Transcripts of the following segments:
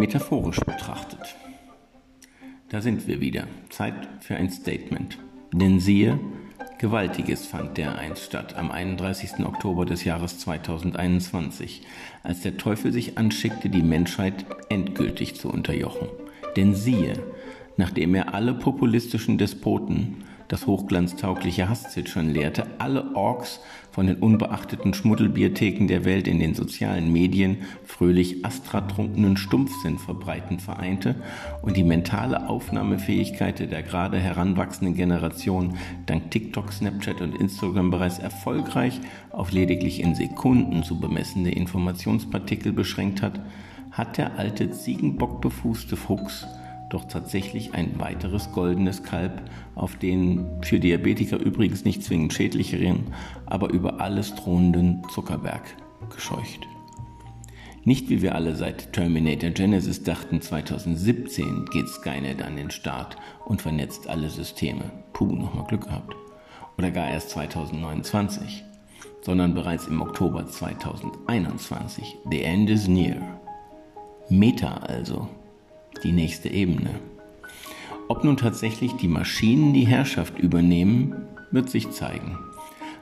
Metaphorisch betrachtet. Da sind wir wieder. Zeit für ein Statement. Denn siehe, Gewaltiges fand dereinst statt am 31. Oktober des Jahres 2021, als der Teufel sich anschickte, die Menschheit endgültig zu unterjochen. Denn siehe, nachdem er alle populistischen Despoten das hochglanztaugliche Hasszitschern lehrte, alle Orks von den unbeachteten Schmuddelbiertheken der Welt in den sozialen Medien fröhlich astratrunkenen Stumpfsinn verbreiten vereinte und die mentale Aufnahmefähigkeit der gerade heranwachsenden Generation dank TikTok, Snapchat und Instagram bereits erfolgreich auf lediglich in Sekunden zu bemessende Informationspartikel beschränkt hat, hat der alte Ziegenbockbefußte Fuchs doch tatsächlich ein weiteres goldenes Kalb auf den für Diabetiker übrigens nicht zwingend schädlicheren, aber über alles drohenden Zuckerberg gescheucht. Nicht wie wir alle seit Terminator Genesis dachten, 2017 geht Skynet an den Start und vernetzt alle Systeme. Puh, nochmal Glück gehabt. Oder gar erst 2029, sondern bereits im Oktober 2021. The end is near. Meta also die nächste Ebene. Ob nun tatsächlich die Maschinen die Herrschaft übernehmen, wird sich zeigen.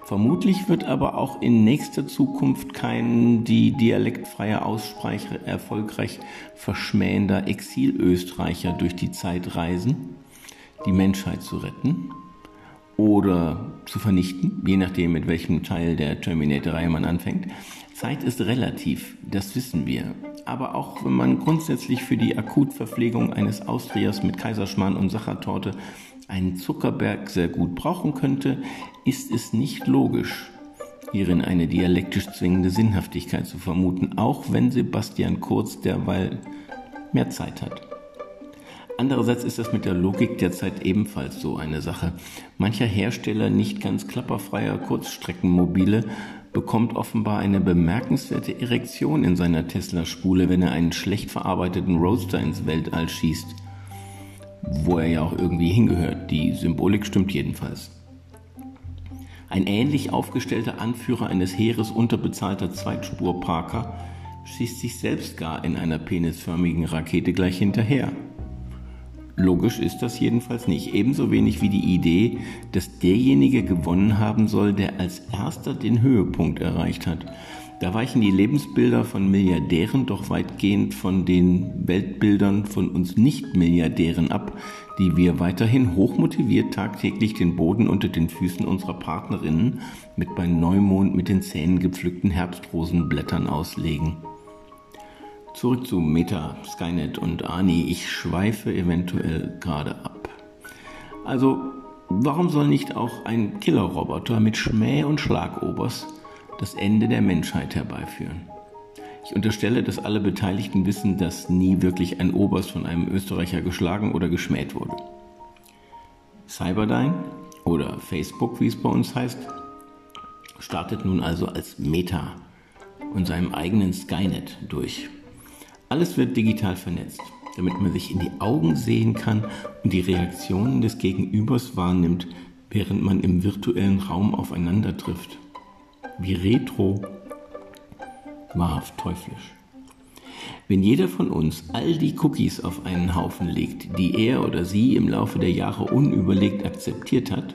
Vermutlich wird aber auch in nächster Zukunft kein die dialektfreie Aussprache erfolgreich verschmähender Exilösterreicher durch die Zeit reisen, die Menschheit zu retten oder zu vernichten, je nachdem mit welchem Teil der Terminator-Reihe man anfängt. Zeit ist relativ, das wissen wir aber auch wenn man grundsätzlich für die Akutverpflegung eines Austrias mit Kaiserschmarrn und Sachertorte einen Zuckerberg sehr gut brauchen könnte, ist es nicht logisch, hierin eine dialektisch zwingende Sinnhaftigkeit zu vermuten, auch wenn Sebastian Kurz derweil mehr Zeit hat. Andererseits ist das mit der Logik der Zeit ebenfalls so eine Sache. Mancher Hersteller nicht ganz klapperfreier Kurzstreckenmobile bekommt offenbar eine bemerkenswerte Erektion in seiner Tesla-Spule, wenn er einen schlecht verarbeiteten Roadster ins Weltall schießt. Wo er ja auch irgendwie hingehört. Die Symbolik stimmt jedenfalls. Ein ähnlich aufgestellter Anführer eines Heeres unterbezahlter Zweitspurparker schießt sich selbst gar in einer penisförmigen Rakete gleich hinterher. Logisch ist das jedenfalls nicht. Ebenso wenig wie die Idee, dass derjenige gewonnen haben soll, der als erster den Höhepunkt erreicht hat. Da weichen die Lebensbilder von Milliardären doch weitgehend von den Weltbildern von uns Nicht-Milliardären ab, die wir weiterhin hochmotiviert tagtäglich den Boden unter den Füßen unserer Partnerinnen mit bei Neumond mit den Zähnen gepflückten Herbstrosenblättern auslegen. Zurück zu Meta, Skynet und Ani. Ich schweife eventuell gerade ab. Also, warum soll nicht auch ein Killerroboter mit Schmäh und Schlagobers das Ende der Menschheit herbeiführen? Ich unterstelle, dass alle Beteiligten wissen, dass nie wirklich ein Oberst von einem Österreicher geschlagen oder geschmäht wurde. Cyberdyne oder Facebook, wie es bei uns heißt, startet nun also als Meta und seinem eigenen Skynet durch. Alles wird digital vernetzt, damit man sich in die Augen sehen kann und die Reaktionen des Gegenübers wahrnimmt, während man im virtuellen Raum aufeinander trifft. Wie retro, wahrhaft teuflisch. Wenn jeder von uns all die Cookies auf einen Haufen legt, die er oder sie im Laufe der Jahre unüberlegt akzeptiert hat,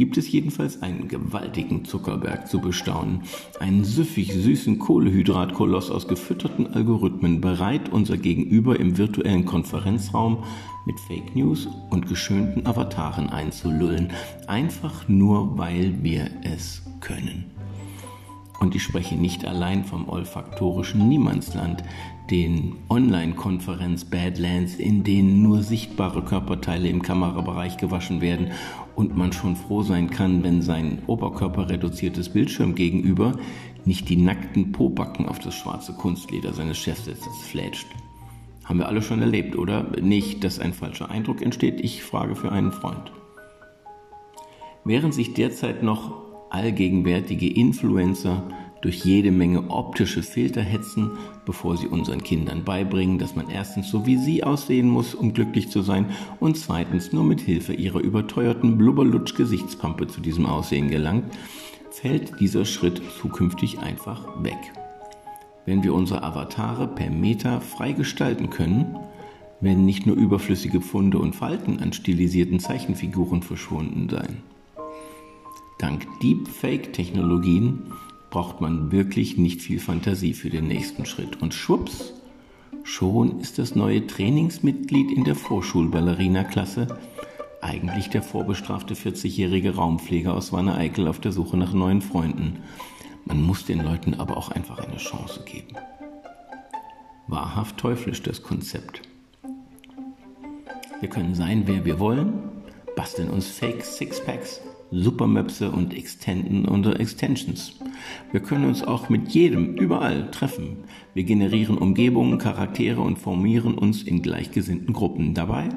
gibt es jedenfalls einen gewaltigen Zuckerberg zu bestaunen, einen süffig süßen Kohlehydratkoloss aus gefütterten Algorithmen, bereit unser Gegenüber im virtuellen Konferenzraum mit Fake News und geschönten Avataren einzulullen, einfach nur weil wir es können. Und ich spreche nicht allein vom olfaktorischen Niemandsland, den Online-Konferenz Badlands, in denen nur sichtbare Körperteile im Kamerabereich gewaschen werden und man schon froh sein kann, wenn sein oberkörperreduziertes Bildschirm gegenüber nicht die nackten Pobacken auf das schwarze Kunstleder seines Chefsitzes flätscht. Haben wir alle schon erlebt, oder? Nicht, dass ein falscher Eindruck entsteht, ich frage für einen Freund. Während sich derzeit noch allgegenwärtige Influencer durch jede Menge optische Filter hetzen, bevor sie unseren Kindern beibringen, dass man erstens so wie sie aussehen muss, um glücklich zu sein, und zweitens nur mit Hilfe ihrer überteuerten Blubberlutsch-Gesichtspampe zu diesem Aussehen gelangt, fällt dieser Schritt zukünftig einfach weg. Wenn wir unsere Avatare per Meta frei gestalten können, werden nicht nur überflüssige Pfunde und Falten an stilisierten Zeichenfiguren verschwunden sein. Dank Deepfake-Technologien braucht man wirklich nicht viel Fantasie für den nächsten Schritt. Und schwupps, schon ist das neue Trainingsmitglied in der Vorschulballerina-Klasse eigentlich der vorbestrafte 40-jährige Raumpfleger aus Wanne-Eickel auf der Suche nach neuen Freunden. Man muss den Leuten aber auch einfach eine Chance geben. Wahrhaft teuflisch das Konzept. Wir können sein, wer wir wollen, basteln uns Fake Sixpacks, Supermöpse und extenden unsere Extensions. Wir können uns auch mit jedem überall treffen. Wir generieren Umgebungen, Charaktere und formieren uns in gleichgesinnten Gruppen. Dabei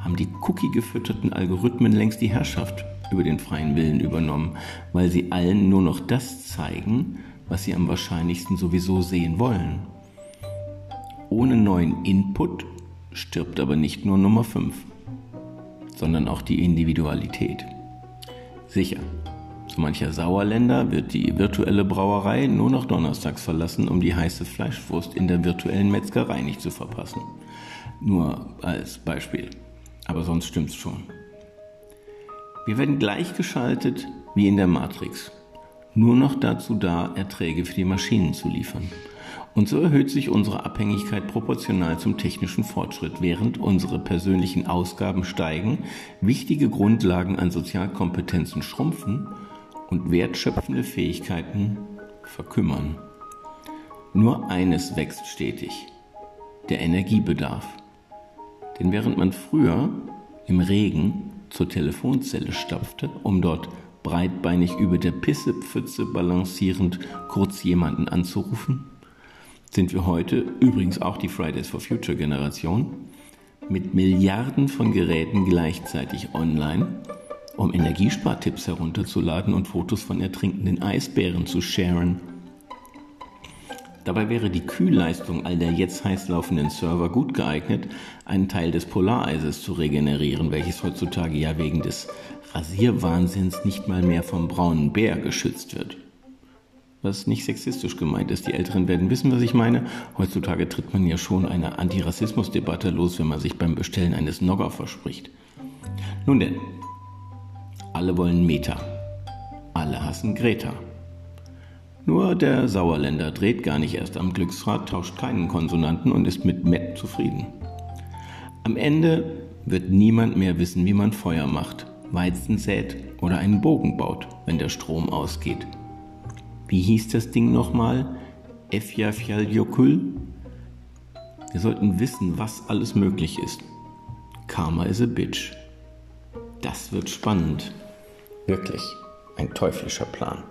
haben die cookie-gefütterten Algorithmen längst die Herrschaft über den freien Willen übernommen, weil sie allen nur noch das zeigen, was sie am wahrscheinlichsten sowieso sehen wollen. Ohne neuen Input stirbt aber nicht nur Nummer 5, sondern auch die Individualität. Sicher, so mancher Sauerländer wird die virtuelle Brauerei nur noch donnerstags verlassen, um die heiße Fleischwurst in der virtuellen Metzgerei nicht zu verpassen. Nur als Beispiel. Aber sonst stimmt's schon. Wir werden gleichgeschaltet wie in der Matrix. Nur noch dazu da, Erträge für die Maschinen zu liefern. Und so erhöht sich unsere Abhängigkeit proportional zum technischen Fortschritt, während unsere persönlichen Ausgaben steigen, wichtige Grundlagen an Sozialkompetenzen schrumpfen und wertschöpfende Fähigkeiten verkümmern. Nur eines wächst stetig, der Energiebedarf. Denn während man früher im Regen zur Telefonzelle stapfte, um dort breitbeinig über der Pissepfütze balancierend kurz jemanden anzurufen, sind wir heute, übrigens auch die Fridays for Future Generation, mit Milliarden von Geräten gleichzeitig online, um Energiespartipps herunterzuladen und Fotos von ertrinkenden Eisbären zu sharen Dabei wäre die Kühlleistung all der jetzt heiß laufenden Server gut geeignet, einen Teil des Polareises zu regenerieren, welches heutzutage ja wegen des Rasierwahnsinns nicht mal mehr vom braunen Bär geschützt wird. Was nicht sexistisch gemeint ist, die Älteren werden wissen, was ich meine. Heutzutage tritt man ja schon eine Antirassismusdebatte los, wenn man sich beim Bestellen eines Nogger verspricht. Nun denn, alle wollen Meta. Alle hassen Greta. Nur der Sauerländer dreht gar nicht erst am Glücksrad, tauscht keinen Konsonanten und ist mit Met zufrieden. Am Ende wird niemand mehr wissen, wie man Feuer macht, Weizen sät oder einen Bogen baut, wenn der Strom ausgeht. Wie hieß das Ding nochmal? Efjafjaljokul? Wir sollten wissen, was alles möglich ist. Karma is a bitch. Das wird spannend. Wirklich ein teuflischer Plan.